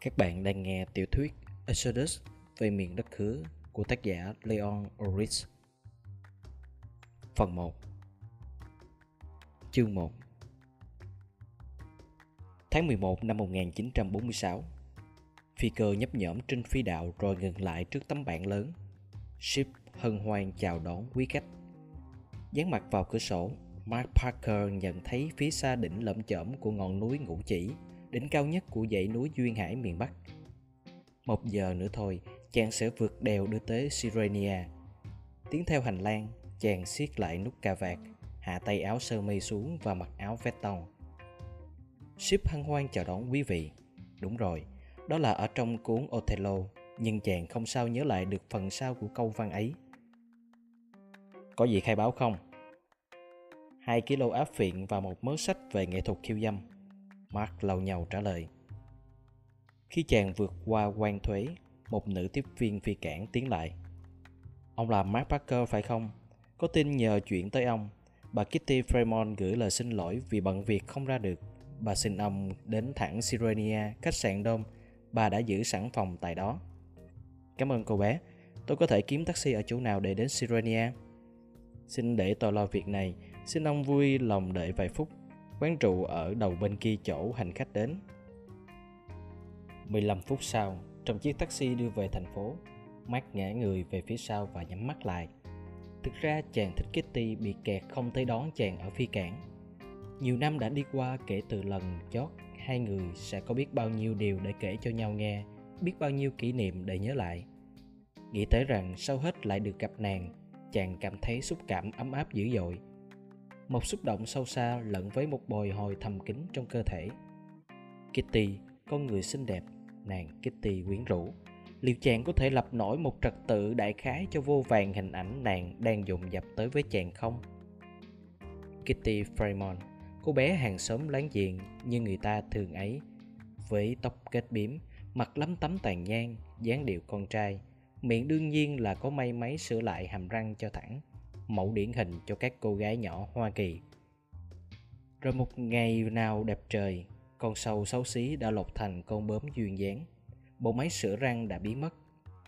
Các bạn đang nghe tiểu thuyết Exodus về miền đất hứa của tác giả Leon Oris. Phần 1 Chương 1 Tháng 11 năm 1946 Phi cơ nhấp nhổm trên phi đạo rồi ngừng lại trước tấm bảng lớn. Ship hân hoan chào đón quý khách. Dán mặt vào cửa sổ, Mark Parker nhận thấy phía xa đỉnh lởm chởm của ngọn núi Ngũ Chỉ đỉnh cao nhất của dãy núi Duyên Hải miền Bắc. Một giờ nữa thôi, chàng sẽ vượt đèo đưa tới Sirenia. Tiến theo hành lang, chàng siết lại nút cà vạt, hạ tay áo sơ mi xuống và mặc áo vest tông. Ship hân hoan chào đón quý vị. Đúng rồi, đó là ở trong cuốn Othello, nhưng chàng không sao nhớ lại được phần sau của câu văn ấy. Có gì khai báo không? 2 kg áp phiện và một mớ sách về nghệ thuật khiêu dâm. Mark lau nhau trả lời. Khi chàng vượt qua quan thuế, một nữ tiếp viên phi cảng tiến lại. Ông là Mark Parker phải không? Có tin nhờ chuyện tới ông. Bà Kitty Fremont gửi lời xin lỗi vì bận việc không ra được. Bà xin ông đến thẳng Sirenia, khách sạn Dome. Bà đã giữ sẵn phòng tại đó. Cảm ơn cô bé. Tôi có thể kiếm taxi ở chỗ nào để đến Sirenia? Xin để tôi lo việc này. Xin ông vui lòng đợi vài phút quán trụ ở đầu bên kia chỗ hành khách đến. 15 phút sau, trong chiếc taxi đưa về thành phố, Mark ngã người về phía sau và nhắm mắt lại. Thực ra chàng thích Kitty bị kẹt không tới đón chàng ở phi cảng. Nhiều năm đã đi qua kể từ lần chót hai người sẽ có biết bao nhiêu điều để kể cho nhau nghe, biết bao nhiêu kỷ niệm để nhớ lại. Nghĩ tới rằng sau hết lại được gặp nàng, chàng cảm thấy xúc cảm ấm áp dữ dội một xúc động sâu xa lẫn với một bồi hồi thầm kín trong cơ thể. Kitty, con người xinh đẹp, nàng kitty quyến rũ. Liệu chàng có thể lập nổi một trật tự đại khái cho vô vàng hình ảnh nàng đang dùng dập tới với chàng không? Kitty fremont, cô bé hàng xóm láng giềng như người ta thường ấy, với tóc kết bím, mặt lấm tấm tàn nhang, dáng điệu con trai, miệng đương nhiên là có may máy sửa lại hàm răng cho thẳng mẫu điển hình cho các cô gái nhỏ Hoa Kỳ. Rồi một ngày nào đẹp trời, con sâu xấu xí đã lột thành con bướm duyên dáng. Bộ máy sửa răng đã biến mất,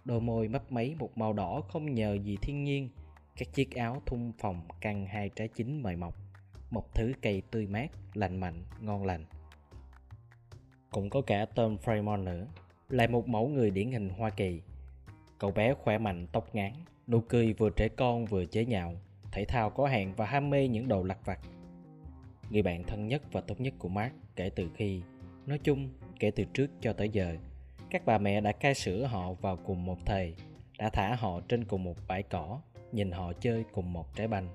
đôi môi mấp máy một màu đỏ không nhờ gì thiên nhiên. Các chiếc áo thun phòng căng hai trái chín mời mọc, một thứ cây tươi mát, lành mạnh, ngon lành. Cũng có cả Tom Fremont nữa, lại một mẫu người điển hình Hoa Kỳ. Cậu bé khỏe mạnh, tóc ngắn, Nụ cười vừa trẻ con vừa chế nhạo, thể thao có hạn và ham mê những đồ lặt vặt. Người bạn thân nhất và tốt nhất của Mark kể từ khi, nói chung, kể từ trước cho tới giờ, các bà mẹ đã cai sữa họ vào cùng một thời, đã thả họ trên cùng một bãi cỏ, nhìn họ chơi cùng một trái banh.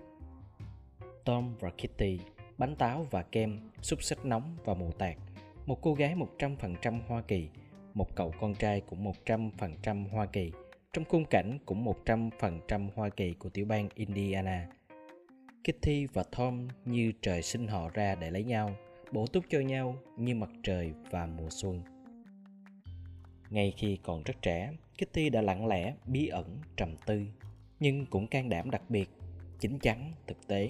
Tom và Kitty, bánh táo và kem, xúc xích nóng và mù tạt, một cô gái 100% Hoa Kỳ, một cậu con trai cũng 100% Hoa Kỳ – trong khung cảnh cũng 100% Hoa Kỳ của tiểu bang Indiana. Kitty và Tom như trời sinh họ ra để lấy nhau, bổ túc cho nhau như mặt trời và mùa xuân. Ngay khi còn rất trẻ, Kitty đã lặng lẽ, bí ẩn, trầm tư, nhưng cũng can đảm đặc biệt, chính chắn, thực tế.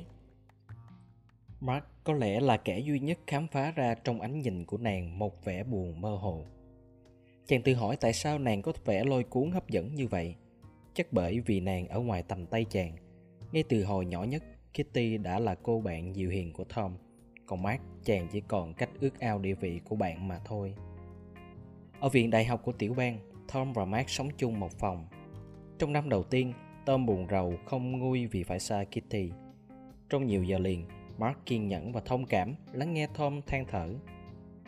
Mark có lẽ là kẻ duy nhất khám phá ra trong ánh nhìn của nàng một vẻ buồn mơ hồ Chàng tự hỏi tại sao nàng có vẻ lôi cuốn hấp dẫn như vậy. Chắc bởi vì nàng ở ngoài tầm tay chàng. Ngay từ hồi nhỏ nhất, Kitty đã là cô bạn dịu hiền của Tom. Còn Mark, chàng chỉ còn cách ước ao địa vị của bạn mà thôi. Ở viện đại học của tiểu bang, Tom và Mark sống chung một phòng. Trong năm đầu tiên, Tom buồn rầu không nguôi vì phải xa Kitty. Trong nhiều giờ liền, Mark kiên nhẫn và thông cảm lắng nghe Tom than thở.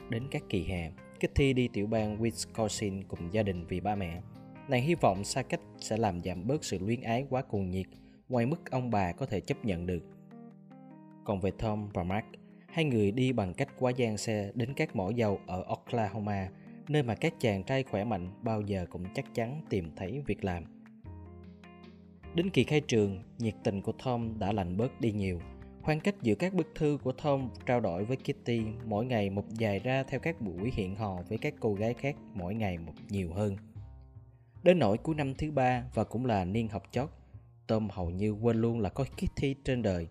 Đến các kỳ hè, Kitty đi tiểu bang Wisconsin cùng gia đình vì ba mẹ. Nàng hy vọng xa cách sẽ làm giảm bớt sự luyến ái quá cuồng nhiệt, ngoài mức ông bà có thể chấp nhận được. Còn về Tom và Mark, hai người đi bằng cách quá gian xe đến các mỏ dầu ở Oklahoma, nơi mà các chàng trai khỏe mạnh bao giờ cũng chắc chắn tìm thấy việc làm. Đến kỳ khai trường, nhiệt tình của Tom đã lạnh bớt đi nhiều – Khoảng cách giữa các bức thư của Tom trao đổi với Kitty mỗi ngày một dài ra theo các buổi hẹn hò với các cô gái khác mỗi ngày một nhiều hơn. Đến nỗi cuối năm thứ ba và cũng là niên học chót, Tom hầu như quên luôn là có Kitty trên đời.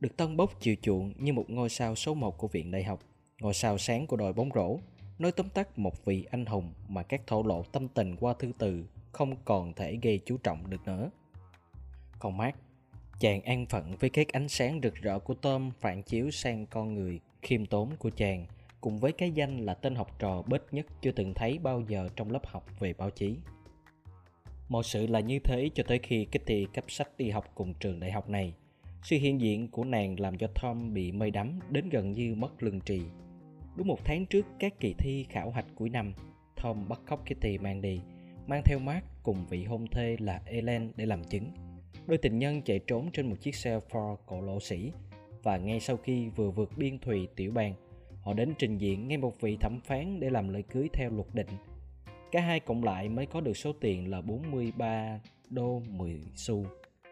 Được tân bốc chiều chuộng như một ngôi sao số một của viện đại học, ngôi sao sáng của đội bóng rổ, nói tóm tắt một vị anh hùng mà các thổ lộ tâm tình qua thư từ không còn thể gây chú trọng được nữa. Còn Mark, chàng an phận với các ánh sáng rực rỡ của Tom phản chiếu sang con người khiêm tốn của chàng cùng với cái danh là tên học trò bết nhất chưa từng thấy bao giờ trong lớp học về báo chí. Mọi sự là như thế cho tới khi Kitty cấp sách đi học cùng trường đại học này. Sự hiện diện của nàng làm cho Tom bị mây đắm đến gần như mất lương trì. Đúng một tháng trước các kỳ thi khảo hạch cuối năm, Tom bắt cóc Kitty mang đi, mang theo Mark cùng vị hôn thê là Ellen để làm chứng. Đôi tình nhân chạy trốn trên một chiếc xe Ford cổ lỗ sĩ và ngay sau khi vừa vượt biên thùy tiểu bang, họ đến trình diện ngay một vị thẩm phán để làm lễ cưới theo luật định Cả hai cộng lại mới có được số tiền là 43 đô 10 xu,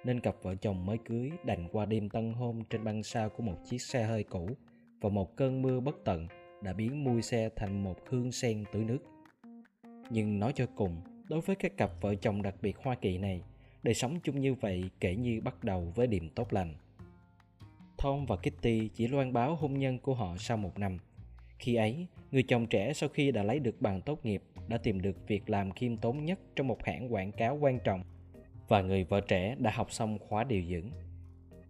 nên cặp vợ chồng mới cưới đành qua đêm tân hôn trên băng sao của một chiếc xe hơi cũ và một cơn mưa bất tận đã biến mui xe thành một hương sen tưới nước. Nhưng nói cho cùng, đối với các cặp vợ chồng đặc biệt Hoa Kỳ này, đời sống chung như vậy kể như bắt đầu với điểm tốt lành. Tom và Kitty chỉ loan báo hôn nhân của họ sau một năm. Khi ấy, người chồng trẻ sau khi đã lấy được bằng tốt nghiệp đã tìm được việc làm khiêm tốn nhất trong một hãng quảng cáo quan trọng và người vợ trẻ đã học xong khóa điều dưỡng.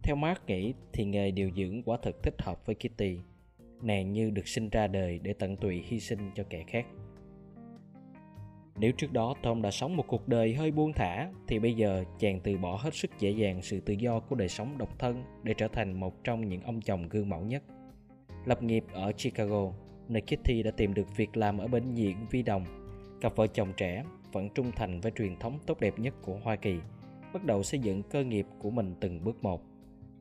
Theo Mark nghĩ thì nghề điều dưỡng quả thực thích hợp với Kitty. Nàng như được sinh ra đời để tận tụy hy sinh cho kẻ khác. Nếu trước đó Tom đã sống một cuộc đời hơi buông thả thì bây giờ chàng từ bỏ hết sức dễ dàng sự tự do của đời sống độc thân để trở thành một trong những ông chồng gương mẫu nhất. Lập nghiệp ở Chicago, nơi Kitty đã tìm được việc làm ở bệnh viện Vi Đồng Cặp vợ chồng trẻ vẫn trung thành với truyền thống tốt đẹp nhất của Hoa Kỳ, bắt đầu xây dựng cơ nghiệp của mình từng bước một.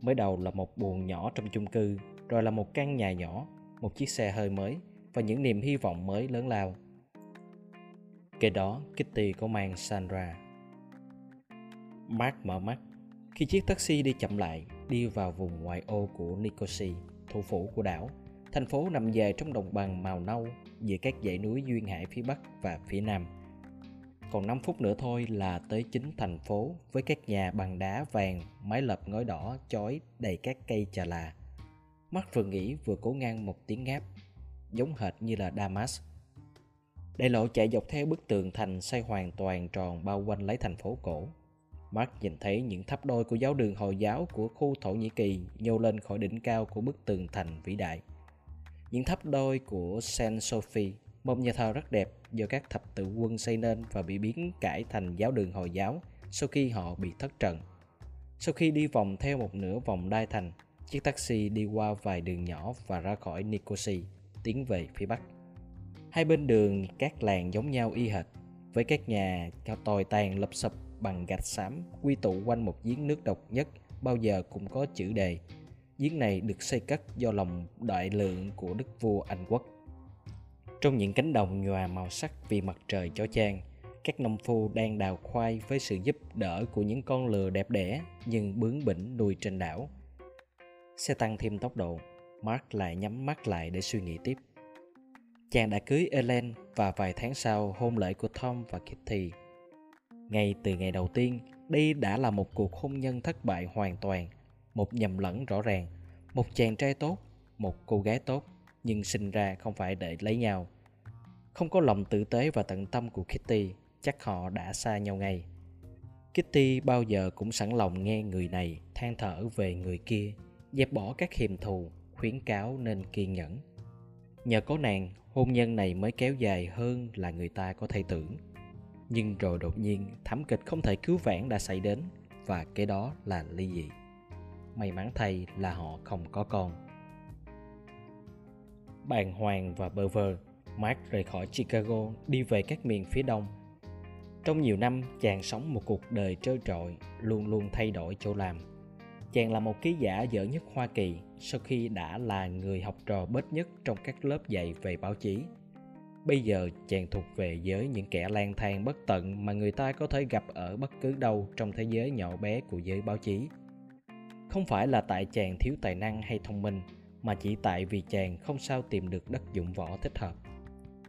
Mới đầu là một buồng nhỏ trong chung cư, rồi là một căn nhà nhỏ, một chiếc xe hơi mới và những niềm hy vọng mới lớn lao. Kế đó, Kitty có mang Sandra. Mark mở mắt khi chiếc taxi đi chậm lại, đi vào vùng ngoại ô của Nicosia, thủ phủ của đảo Thành phố nằm dài trong đồng bằng màu nâu giữa các dãy núi duyên hải phía Bắc và phía Nam. Còn 5 phút nữa thôi là tới chính thành phố với các nhà bằng đá vàng, mái lợp ngói đỏ chói đầy các cây trà là. Mắt vừa nghĩ vừa cố ngang một tiếng ngáp, giống hệt như là Damas. Đại lộ chạy dọc theo bức tường thành xây hoàn toàn tròn bao quanh lấy thành phố cổ. Mark nhìn thấy những tháp đôi của giáo đường Hồi giáo của khu Thổ Nhĩ Kỳ nhô lên khỏi đỉnh cao của bức tường thành vĩ đại. Những tháp đôi của Saint Sophie, một nhà thờ rất đẹp do các thập tự quân xây nên và bị biến cải thành giáo đường Hồi giáo sau khi họ bị thất trận. Sau khi đi vòng theo một nửa vòng đai thành, chiếc taxi đi qua vài đường nhỏ và ra khỏi Nicosia, tiến về phía bắc. Hai bên đường các làng giống nhau y hệt, với các nhà cao tồi tàn lập sập bằng gạch xám quy tụ quanh một giếng nước độc nhất bao giờ cũng có chữ đề Giếng này được xây cất do lòng đại lượng của đức vua Anh quốc. Trong những cánh đồng nhòa màu sắc vì mặt trời chói chang, các nông phu đang đào khoai với sự giúp đỡ của những con lừa đẹp đẽ nhưng bướng bỉnh nuôi trên đảo. Xe tăng thêm tốc độ, Mark lại nhắm mắt lại để suy nghĩ tiếp. Chàng đã cưới Ellen và vài tháng sau hôn lễ của Tom và Kitty. Ngay từ ngày đầu tiên, đây đã là một cuộc hôn nhân thất bại hoàn toàn một nhầm lẫn rõ ràng. Một chàng trai tốt một cô gái tốt nhưng sinh ra không phải để lấy nhau. Không có lòng tử tế và tận tâm của kitty chắc họ đã xa nhau ngay. Kitty bao giờ cũng sẵn lòng nghe người này than thở về người kia dẹp bỏ các hiềm thù khuyến cáo nên kiên nhẫn. Nhờ có nàng hôn nhân này mới kéo dài hơn là người ta có thể tưởng nhưng rồi đột nhiên thảm kịch không thể cứu vãn đã xảy đến và cái đó là ly dị may mắn thay là họ không có con. Bàng hoàng và bơ vơ, Mark rời khỏi Chicago đi về các miền phía đông. Trong nhiều năm, chàng sống một cuộc đời trơ trọi, luôn luôn thay đổi chỗ làm. Chàng là một ký giả dở nhất Hoa Kỳ sau khi đã là người học trò bết nhất trong các lớp dạy về báo chí. Bây giờ chàng thuộc về giới những kẻ lang thang bất tận mà người ta có thể gặp ở bất cứ đâu trong thế giới nhỏ bé của giới báo chí. Không phải là tại chàng thiếu tài năng hay thông minh, mà chỉ tại vì chàng không sao tìm được đất dụng võ thích hợp.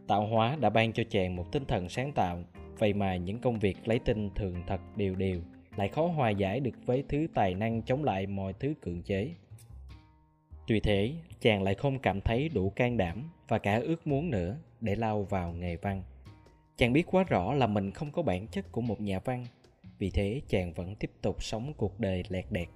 Tạo hóa đã ban cho chàng một tinh thần sáng tạo, vậy mà những công việc lấy tinh thường thật đều đều lại khó hòa giải được với thứ tài năng chống lại mọi thứ cưỡng chế tuy thế chàng lại không cảm thấy đủ can đảm và cả ước muốn nữa để lao vào nghề văn. Chàng biết quá rõ là mình không có bản chất của một nhà văn, vì thế chàng vẫn tiếp tục sống cuộc đời lẹt đẹt.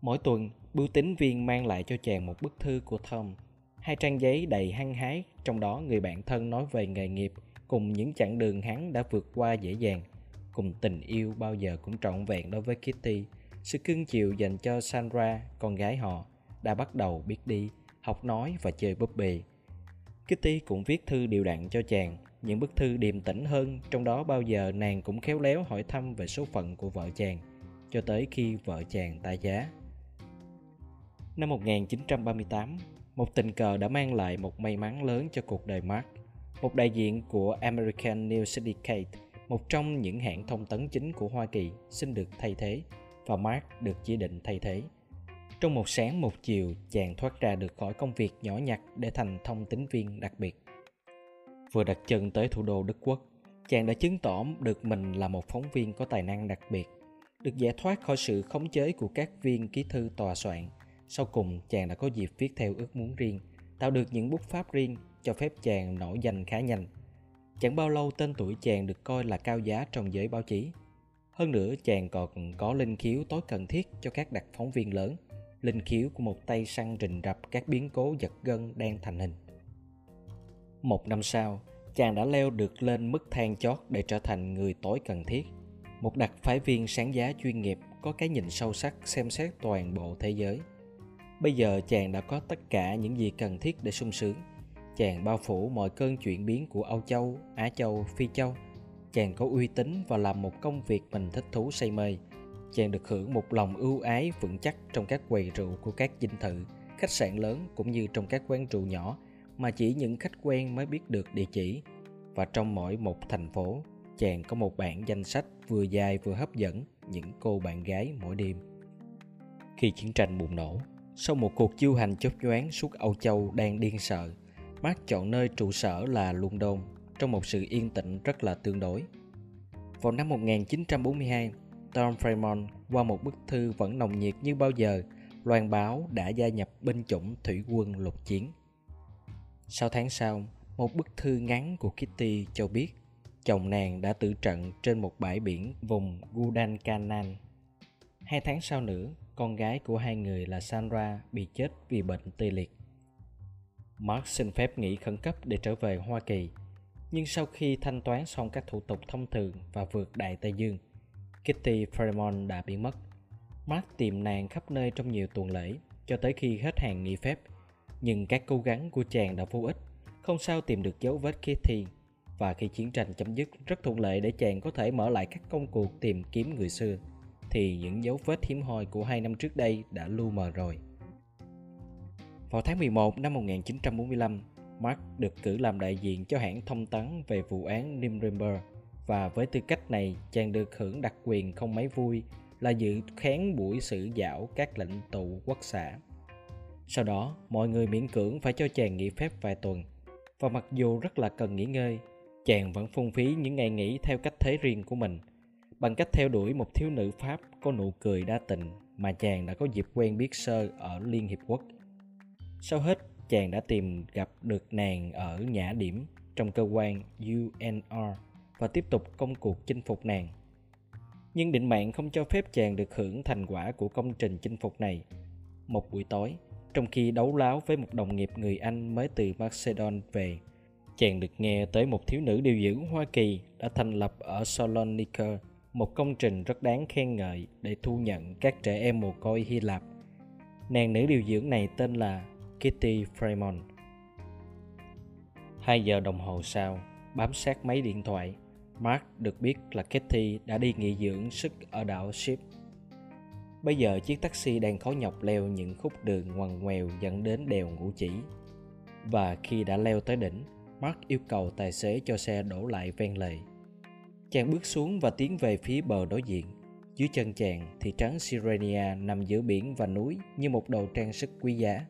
Mỗi tuần, bưu tín viên mang lại cho chàng một bức thư của Tom. Hai trang giấy đầy hăng hái, trong đó người bạn thân nói về nghề nghiệp cùng những chặng đường hắn đã vượt qua dễ dàng, cùng tình yêu bao giờ cũng trọn vẹn đối với Kitty, sự cưng chiều dành cho Sandra, con gái họ, đã bắt đầu biết đi, học nói và chơi búp bê. Kitty cũng viết thư điều đặn cho chàng, những bức thư điềm tĩnh hơn, trong đó bao giờ nàng cũng khéo léo hỏi thăm về số phận của vợ chàng, cho tới khi vợ chàng tài giá. Năm 1938, một tình cờ đã mang lại một may mắn lớn cho cuộc đời Mark. Một đại diện của American News Syndicate, một trong những hãng thông tấn chính của Hoa Kỳ, xin được thay thế và Mark được chỉ định thay thế. Trong một sáng một chiều, chàng thoát ra được khỏi công việc nhỏ nhặt để thành thông tín viên đặc biệt. Vừa đặt chân tới thủ đô Đức Quốc, chàng đã chứng tỏ được mình là một phóng viên có tài năng đặc biệt, được giải thoát khỏi sự khống chế của các viên ký thư tòa soạn. Sau cùng, chàng đã có dịp viết theo ước muốn riêng, tạo được những bút pháp riêng cho phép chàng nổi danh khá nhanh. Chẳng bao lâu tên tuổi chàng được coi là cao giá trong giới báo chí. Hơn nữa, chàng còn có linh khiếu tối cần thiết cho các đặc phóng viên lớn, linh khiếu của một tay săn rình rập các biến cố giật gân đang thành hình. Một năm sau, chàng đã leo được lên mức thang chót để trở thành người tối cần thiết. Một đặc phái viên sáng giá chuyên nghiệp có cái nhìn sâu sắc xem xét toàn bộ thế giới. Bây giờ chàng đã có tất cả những gì cần thiết để sung sướng. Chàng bao phủ mọi cơn chuyển biến của Âu Châu, Á Châu, Phi Châu. Chàng có uy tín và làm một công việc mình thích thú say mê. Chàng được hưởng một lòng ưu ái vững chắc trong các quầy rượu của các dinh thự, khách sạn lớn cũng như trong các quán rượu nhỏ mà chỉ những khách quen mới biết được địa chỉ. Và trong mỗi một thành phố, chàng có một bản danh sách vừa dài vừa hấp dẫn những cô bạn gái mỗi đêm. Khi chiến tranh bùng nổ, sau một cuộc chiêu hành chốt nhoáng suốt Âu Châu đang điên sợ, Mark chọn nơi trụ sở là London trong một sự yên tĩnh rất là tương đối. Vào năm 1942, Tom Fremont qua một bức thư vẫn nồng nhiệt như bao giờ, loan báo đã gia nhập binh chủng thủy quân lục chiến. Sau tháng sau, một bức thư ngắn của Kitty cho biết chồng nàng đã tử trận trên một bãi biển vùng Guadalcanal. Hai tháng sau nữa, con gái của hai người là Sandra bị chết vì bệnh tê liệt. Mark xin phép nghỉ khẩn cấp để trở về Hoa Kỳ, nhưng sau khi thanh toán xong các thủ tục thông thường và vượt Đại Tây Dương, Kitty Fremont đã biến mất. Mark tìm nàng khắp nơi trong nhiều tuần lễ cho tới khi hết hàng nghỉ phép, nhưng các cố gắng của chàng đã vô ích, không sao tìm được dấu vết Kitty và khi chiến tranh chấm dứt rất thuận lợi để chàng có thể mở lại các công cuộc tìm kiếm người xưa thì những dấu vết hiếm hoi của hai năm trước đây đã lu mờ rồi. Vào tháng 11 năm 1945, Mark được cử làm đại diện cho hãng thông tấn về vụ án Nuremberg và với tư cách này chàng được hưởng đặc quyền không mấy vui là dự kháng buổi xử giảo các lệnh tụ quốc xã. Sau đó, mọi người miễn cưỡng phải cho chàng nghỉ phép vài tuần và mặc dù rất là cần nghỉ ngơi, chàng vẫn phung phí những ngày nghỉ theo cách thế riêng của mình bằng cách theo đuổi một thiếu nữ Pháp có nụ cười đa tình mà chàng đã có dịp quen biết sơ ở Liên Hiệp Quốc. Sau hết, chàng đã tìm gặp được nàng ở Nhã Điểm trong cơ quan UNR và tiếp tục công cuộc chinh phục nàng. Nhưng định mạng không cho phép chàng được hưởng thành quả của công trình chinh phục này. Một buổi tối, trong khi đấu láo với một đồng nghiệp người Anh mới từ Macedon về, chàng được nghe tới một thiếu nữ điều dưỡng Hoa Kỳ đã thành lập ở Salonika một công trình rất đáng khen ngợi để thu nhận các trẻ em mồ côi Hy Lạp. Nàng nữ điều dưỡng này tên là Kitty Fremont. Hai giờ đồng hồ sau, bám sát máy điện thoại, Mark được biết là Kitty đã đi nghỉ dưỡng sức ở đảo Ship. Bây giờ chiếc taxi đang khó nhọc leo những khúc đường ngoằn ngoèo dẫn đến đèo ngũ chỉ. Và khi đã leo tới đỉnh, Mark yêu cầu tài xế cho xe đổ lại ven lề. Chàng bước xuống và tiến về phía bờ đối diện. Dưới chân chàng, thị trấn Sirenia nằm giữa biển và núi như một đầu trang sức quý giá.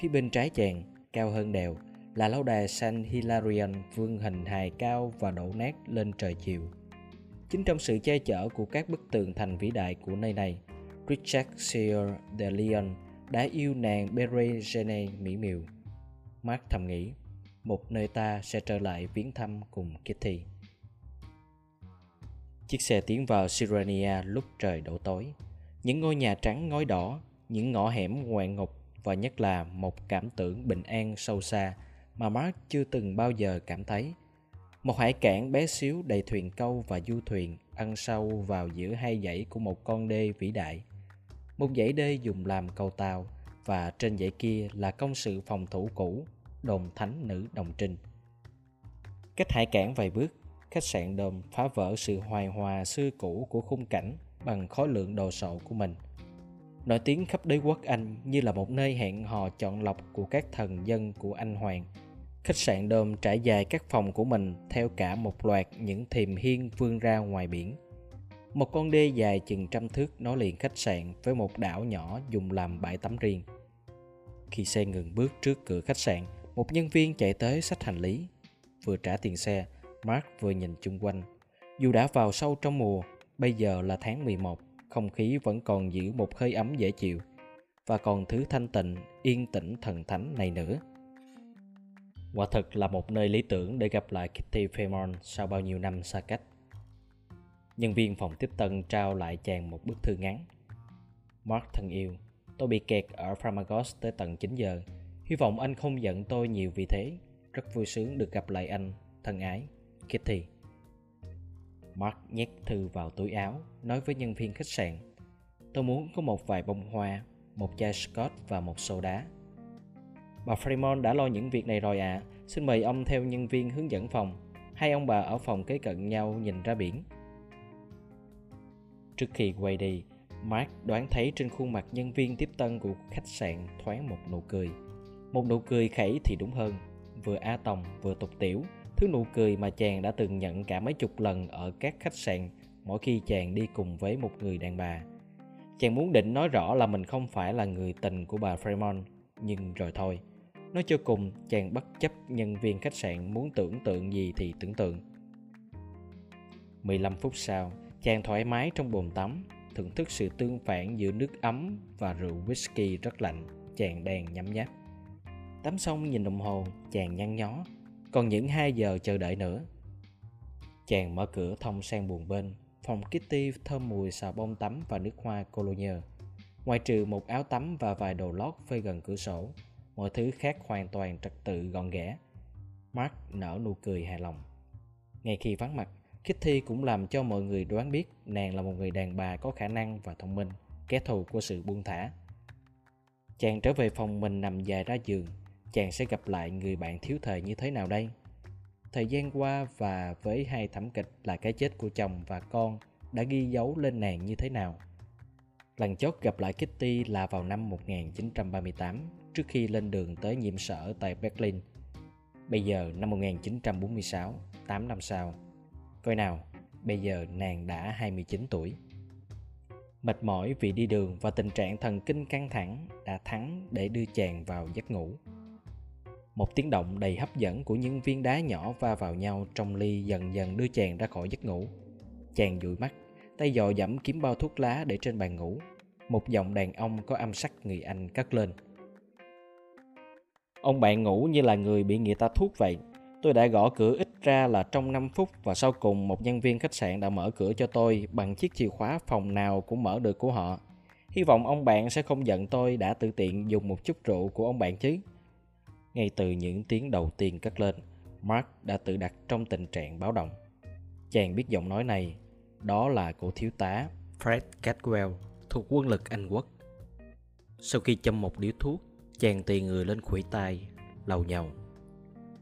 Phía bên trái chàng, cao hơn đèo, là lâu đài San Hilarion vương hình hài cao và đổ nát lên trời chiều. Chính trong sự che chở của các bức tường thành vĩ đại của nơi này, Richard Sear de Leon đã yêu nàng Berejene mỹ miều. Mark thầm nghĩ, một nơi ta sẽ trở lại viếng thăm cùng Kitty. Chiếc xe tiến vào Sirenia lúc trời đổ tối. Những ngôi nhà trắng ngói đỏ, những ngõ hẻm ngoạn ngục và nhất là một cảm tưởng bình an sâu xa mà Mark chưa từng bao giờ cảm thấy. Một hải cảng bé xíu đầy thuyền câu và du thuyền ăn sâu vào giữa hai dãy của một con đê vĩ đại. Một dãy đê dùng làm cầu tàu và trên dãy kia là công sự phòng thủ cũ, đồn thánh nữ đồng trinh. Cách hải cảng vài bước, khách sạn đồn phá vỡ sự hoài hòa xưa cũ của khung cảnh bằng khối lượng đồ sộ của mình. Nổi tiếng khắp đế quốc Anh như là một nơi hẹn hò chọn lọc của các thần dân của Anh Hoàng. Khách sạn Dome trải dài các phòng của mình theo cả một loạt những thềm hiên vươn ra ngoài biển. Một con đê dài chừng trăm thước nối liền khách sạn với một đảo nhỏ dùng làm bãi tắm riêng. Khi xe ngừng bước trước cửa khách sạn, một nhân viên chạy tới xách hành lý. Vừa trả tiền xe, Mark vừa nhìn chung quanh. Dù đã vào sâu trong mùa, bây giờ là tháng 11, không khí vẫn còn giữ một hơi ấm dễ chịu và còn thứ thanh tịnh, yên tĩnh thần thánh này nữa. Quả thật là một nơi lý tưởng để gặp lại Kitty Fairmont sau bao nhiêu năm xa cách. Nhân viên phòng tiếp tân trao lại chàng một bức thư ngắn. Mark thân yêu, tôi bị kẹt ở Framagos tới tận 9 giờ. Hy vọng anh không giận tôi nhiều vì thế. Rất vui sướng được gặp lại anh, thân ái, Kitty. Mark nhét thư vào túi áo, nói với nhân viên khách sạn. Tôi muốn có một vài bông hoa, một chai Scott và một soda. Bà Fremont đã lo những việc này rồi ạ. À. Xin mời ông theo nhân viên hướng dẫn phòng. Hai ông bà ở phòng kế cận nhau nhìn ra biển. Trước khi quay đi, Mark đoán thấy trên khuôn mặt nhân viên tiếp tân của khách sạn thoáng một nụ cười. Một nụ cười khẩy thì đúng hơn, vừa a tòng vừa tục tiểu, thứ nụ cười mà chàng đã từng nhận cả mấy chục lần ở các khách sạn mỗi khi chàng đi cùng với một người đàn bà. Chàng muốn định nói rõ là mình không phải là người tình của bà Fremont, nhưng rồi thôi. Nói cho cùng, chàng bất chấp nhân viên khách sạn muốn tưởng tượng gì thì tưởng tượng. 15 phút sau, chàng thoải mái trong bồn tắm, thưởng thức sự tương phản giữa nước ấm và rượu whisky rất lạnh, chàng đang nhắm nháp. Tắm xong nhìn đồng hồ, chàng nhăn nhó, còn những 2 giờ chờ đợi nữa. Chàng mở cửa thông sang buồng bên, phòng Kitty thơm mùi xà bông tắm và nước hoa Cologne. Ngoài trừ một áo tắm và vài đồ lót phơi gần cửa sổ, mọi thứ khác hoàn toàn trật tự gọn ghẽ. Mark nở nụ cười hài lòng. Ngay khi vắng mặt, Kitty cũng làm cho mọi người đoán biết nàng là một người đàn bà có khả năng và thông minh, kẻ thù của sự buông thả. Chàng trở về phòng mình nằm dài ra giường, chàng sẽ gặp lại người bạn thiếu thời như thế nào đây? Thời gian qua và với hai thảm kịch là cái chết của chồng và con đã ghi dấu lên nàng như thế nào? Lần chót gặp lại Kitty là vào năm 1938 trước khi lên đường tới nhiệm sở tại Berlin. Bây giờ năm 1946, 8 năm sau. Coi nào, bây giờ nàng đã 29 tuổi. Mệt mỏi vì đi đường và tình trạng thần kinh căng thẳng đã thắng để đưa chàng vào giấc ngủ. Một tiếng động đầy hấp dẫn của những viên đá nhỏ va vào nhau trong ly dần dần đưa chàng ra khỏi giấc ngủ. Chàng dụi mắt, tay dò dẫm kiếm bao thuốc lá để trên bàn ngủ. Một giọng đàn ông có âm sắc người Anh cất lên. Ông bạn ngủ như là người bị người ta thuốc vậy. Tôi đã gõ cửa ít ra là trong 5 phút và sau cùng một nhân viên khách sạn đã mở cửa cho tôi bằng chiếc chìa khóa phòng nào cũng mở được của họ. Hy vọng ông bạn sẽ không giận tôi đã tự tiện dùng một chút rượu của ông bạn chứ. Ngay từ những tiếng đầu tiên cất lên, Mark đã tự đặt trong tình trạng báo động. Chàng biết giọng nói này, đó là của thiếu tá Fred Catwell thuộc quân lực Anh Quốc. Sau khi châm một điếu thuốc, chàng tì người lên khuỷu tay, lầu nhầu.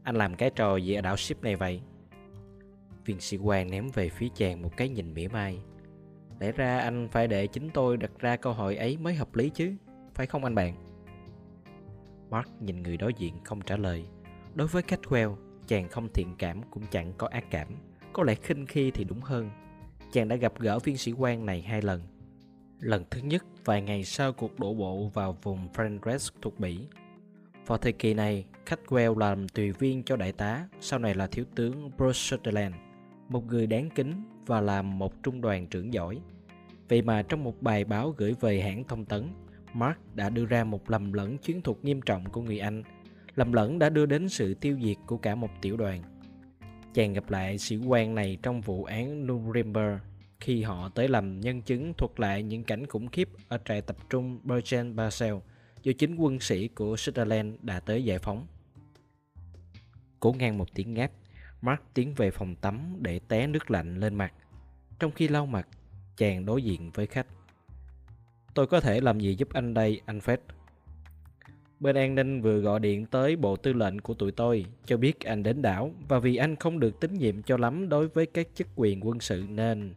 Anh làm cái trò gì ở đảo ship này vậy? Viên sĩ quan ném về phía chàng một cái nhìn mỉa mai. Lẽ ra anh phải để chính tôi đặt ra câu hỏi ấy mới hợp lý chứ, phải không anh bạn? Mark nhìn người đối diện không trả lời. Đối với Catwell, chàng không thiện cảm cũng chẳng có ác cảm. Có lẽ khinh khi thì đúng hơn. Chàng đã gặp gỡ viên sĩ quan này hai lần. Lần thứ nhất vài ngày sau cuộc đổ bộ vào vùng Flandres thuộc Bỉ. Vào thời kỳ này, Catwell làm tùy viên cho đại tá, sau này là thiếu tướng Bruce Sutherland, một người đáng kính và làm một trung đoàn trưởng giỏi. Vậy mà trong một bài báo gửi về hãng thông tấn, Mark đã đưa ra một lầm lẫn chiến thuật nghiêm trọng của người Anh lầm lẫn đã đưa đến sự tiêu diệt của cả một tiểu đoàn. Chàng gặp lại sĩ quan này trong vụ án Nuremberg khi họ tới làm nhân chứng thuật lại những cảnh khủng khiếp ở trại tập trung Bergen Basel do chính quân sĩ của Sutherland đã tới giải phóng. Cố ngang một tiếng ngáp, Mark tiến về phòng tắm để té nước lạnh lên mặt. Trong khi lau mặt, chàng đối diện với khách. Tôi có thể làm gì giúp anh đây, anh Fred? Bên an ninh vừa gọi điện tới bộ tư lệnh của tụi tôi cho biết anh đến đảo và vì anh không được tín nhiệm cho lắm đối với các chức quyền quân sự nên...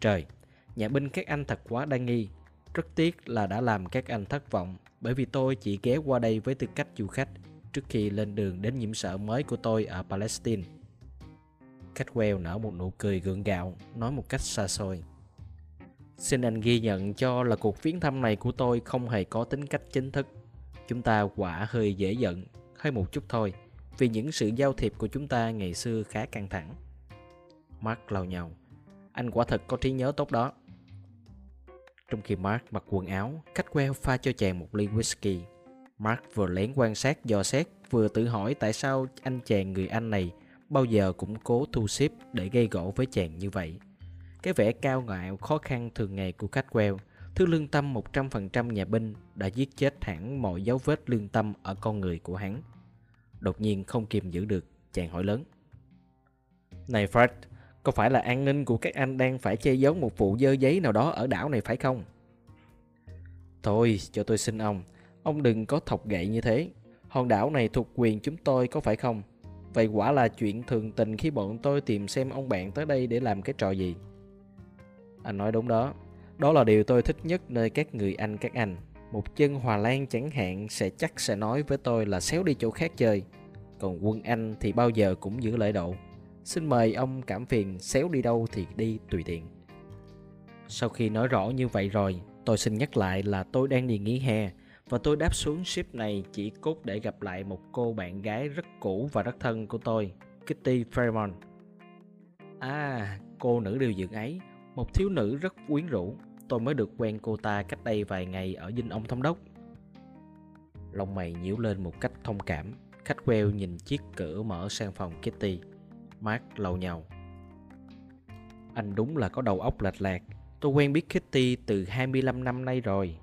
Trời, nhà binh các anh thật quá đa nghi. Rất tiếc là đã làm các anh thất vọng bởi vì tôi chỉ ghé qua đây với tư cách du khách trước khi lên đường đến nhiệm sở mới của tôi ở Palestine. Catwell nở một nụ cười gượng gạo, nói một cách xa xôi. Xin anh ghi nhận cho là cuộc viếng thăm này của tôi không hề có tính cách chính thức. Chúng ta quả hơi dễ giận, hơi một chút thôi, vì những sự giao thiệp của chúng ta ngày xưa khá căng thẳng. Mark lau nhau. Anh quả thật có trí nhớ tốt đó. Trong khi Mark mặc quần áo, Catwell pha cho chàng một ly whisky. Mark vừa lén quan sát dò xét, vừa tự hỏi tại sao anh chàng người Anh này bao giờ cũng cố thu xếp để gây gỗ với chàng như vậy. Cái vẻ cao ngạo khó khăn thường ngày của Catwell, thứ lương tâm 100% nhà binh đã giết chết hẳn mọi dấu vết lương tâm ở con người của hắn. Đột nhiên không kiềm giữ được, chàng hỏi lớn. Này Fred, có phải là an ninh của các anh đang phải che giấu một vụ dơ giấy nào đó ở đảo này phải không? Thôi, cho tôi xin ông, ông đừng có thọc gậy như thế. Hòn đảo này thuộc quyền chúng tôi có phải không? Vậy quả là chuyện thường tình khi bọn tôi tìm xem ông bạn tới đây để làm cái trò gì. Anh nói đúng đó. Đó là điều tôi thích nhất nơi các người anh các anh. Một chân Hòa Lan chẳng hạn sẽ chắc sẽ nói với tôi là xéo đi chỗ khác chơi. Còn quân Anh thì bao giờ cũng giữ lễ độ. Xin mời ông cảm phiền xéo đi đâu thì đi tùy tiện. Sau khi nói rõ như vậy rồi, tôi xin nhắc lại là tôi đang đi nghỉ hè và tôi đáp xuống ship này chỉ cốt để gặp lại một cô bạn gái rất cũ và rất thân của tôi, Kitty Fairmont. À, cô nữ điều dưỡng ấy, một thiếu nữ rất quyến rũ. Tôi mới được quen cô ta cách đây vài ngày ở dinh ông thống đốc. Lông mày nhíu lên một cách thông cảm. Khách queo nhìn chiếc cửa mở sang phòng Kitty. Mark lầu nhau. Anh đúng là có đầu óc lệch lạc. Tôi quen biết Kitty từ 25 năm nay rồi.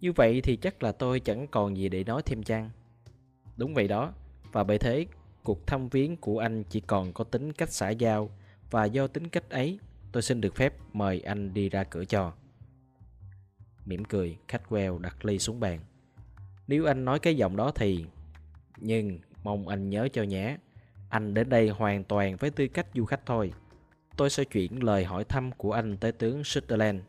Như vậy thì chắc là tôi chẳng còn gì để nói thêm chăng? Đúng vậy đó. Và bởi thế, cuộc thăm viếng của anh chỉ còn có tính cách xã giao và do tính cách ấy, tôi xin được phép mời anh đi ra cửa cho. Mỉm cười, khách queo đặt ly xuống bàn. Nếu anh nói cái giọng đó thì... Nhưng mong anh nhớ cho nhé, anh đến đây hoàn toàn với tư cách du khách thôi. Tôi sẽ chuyển lời hỏi thăm của anh tới tướng Sutherland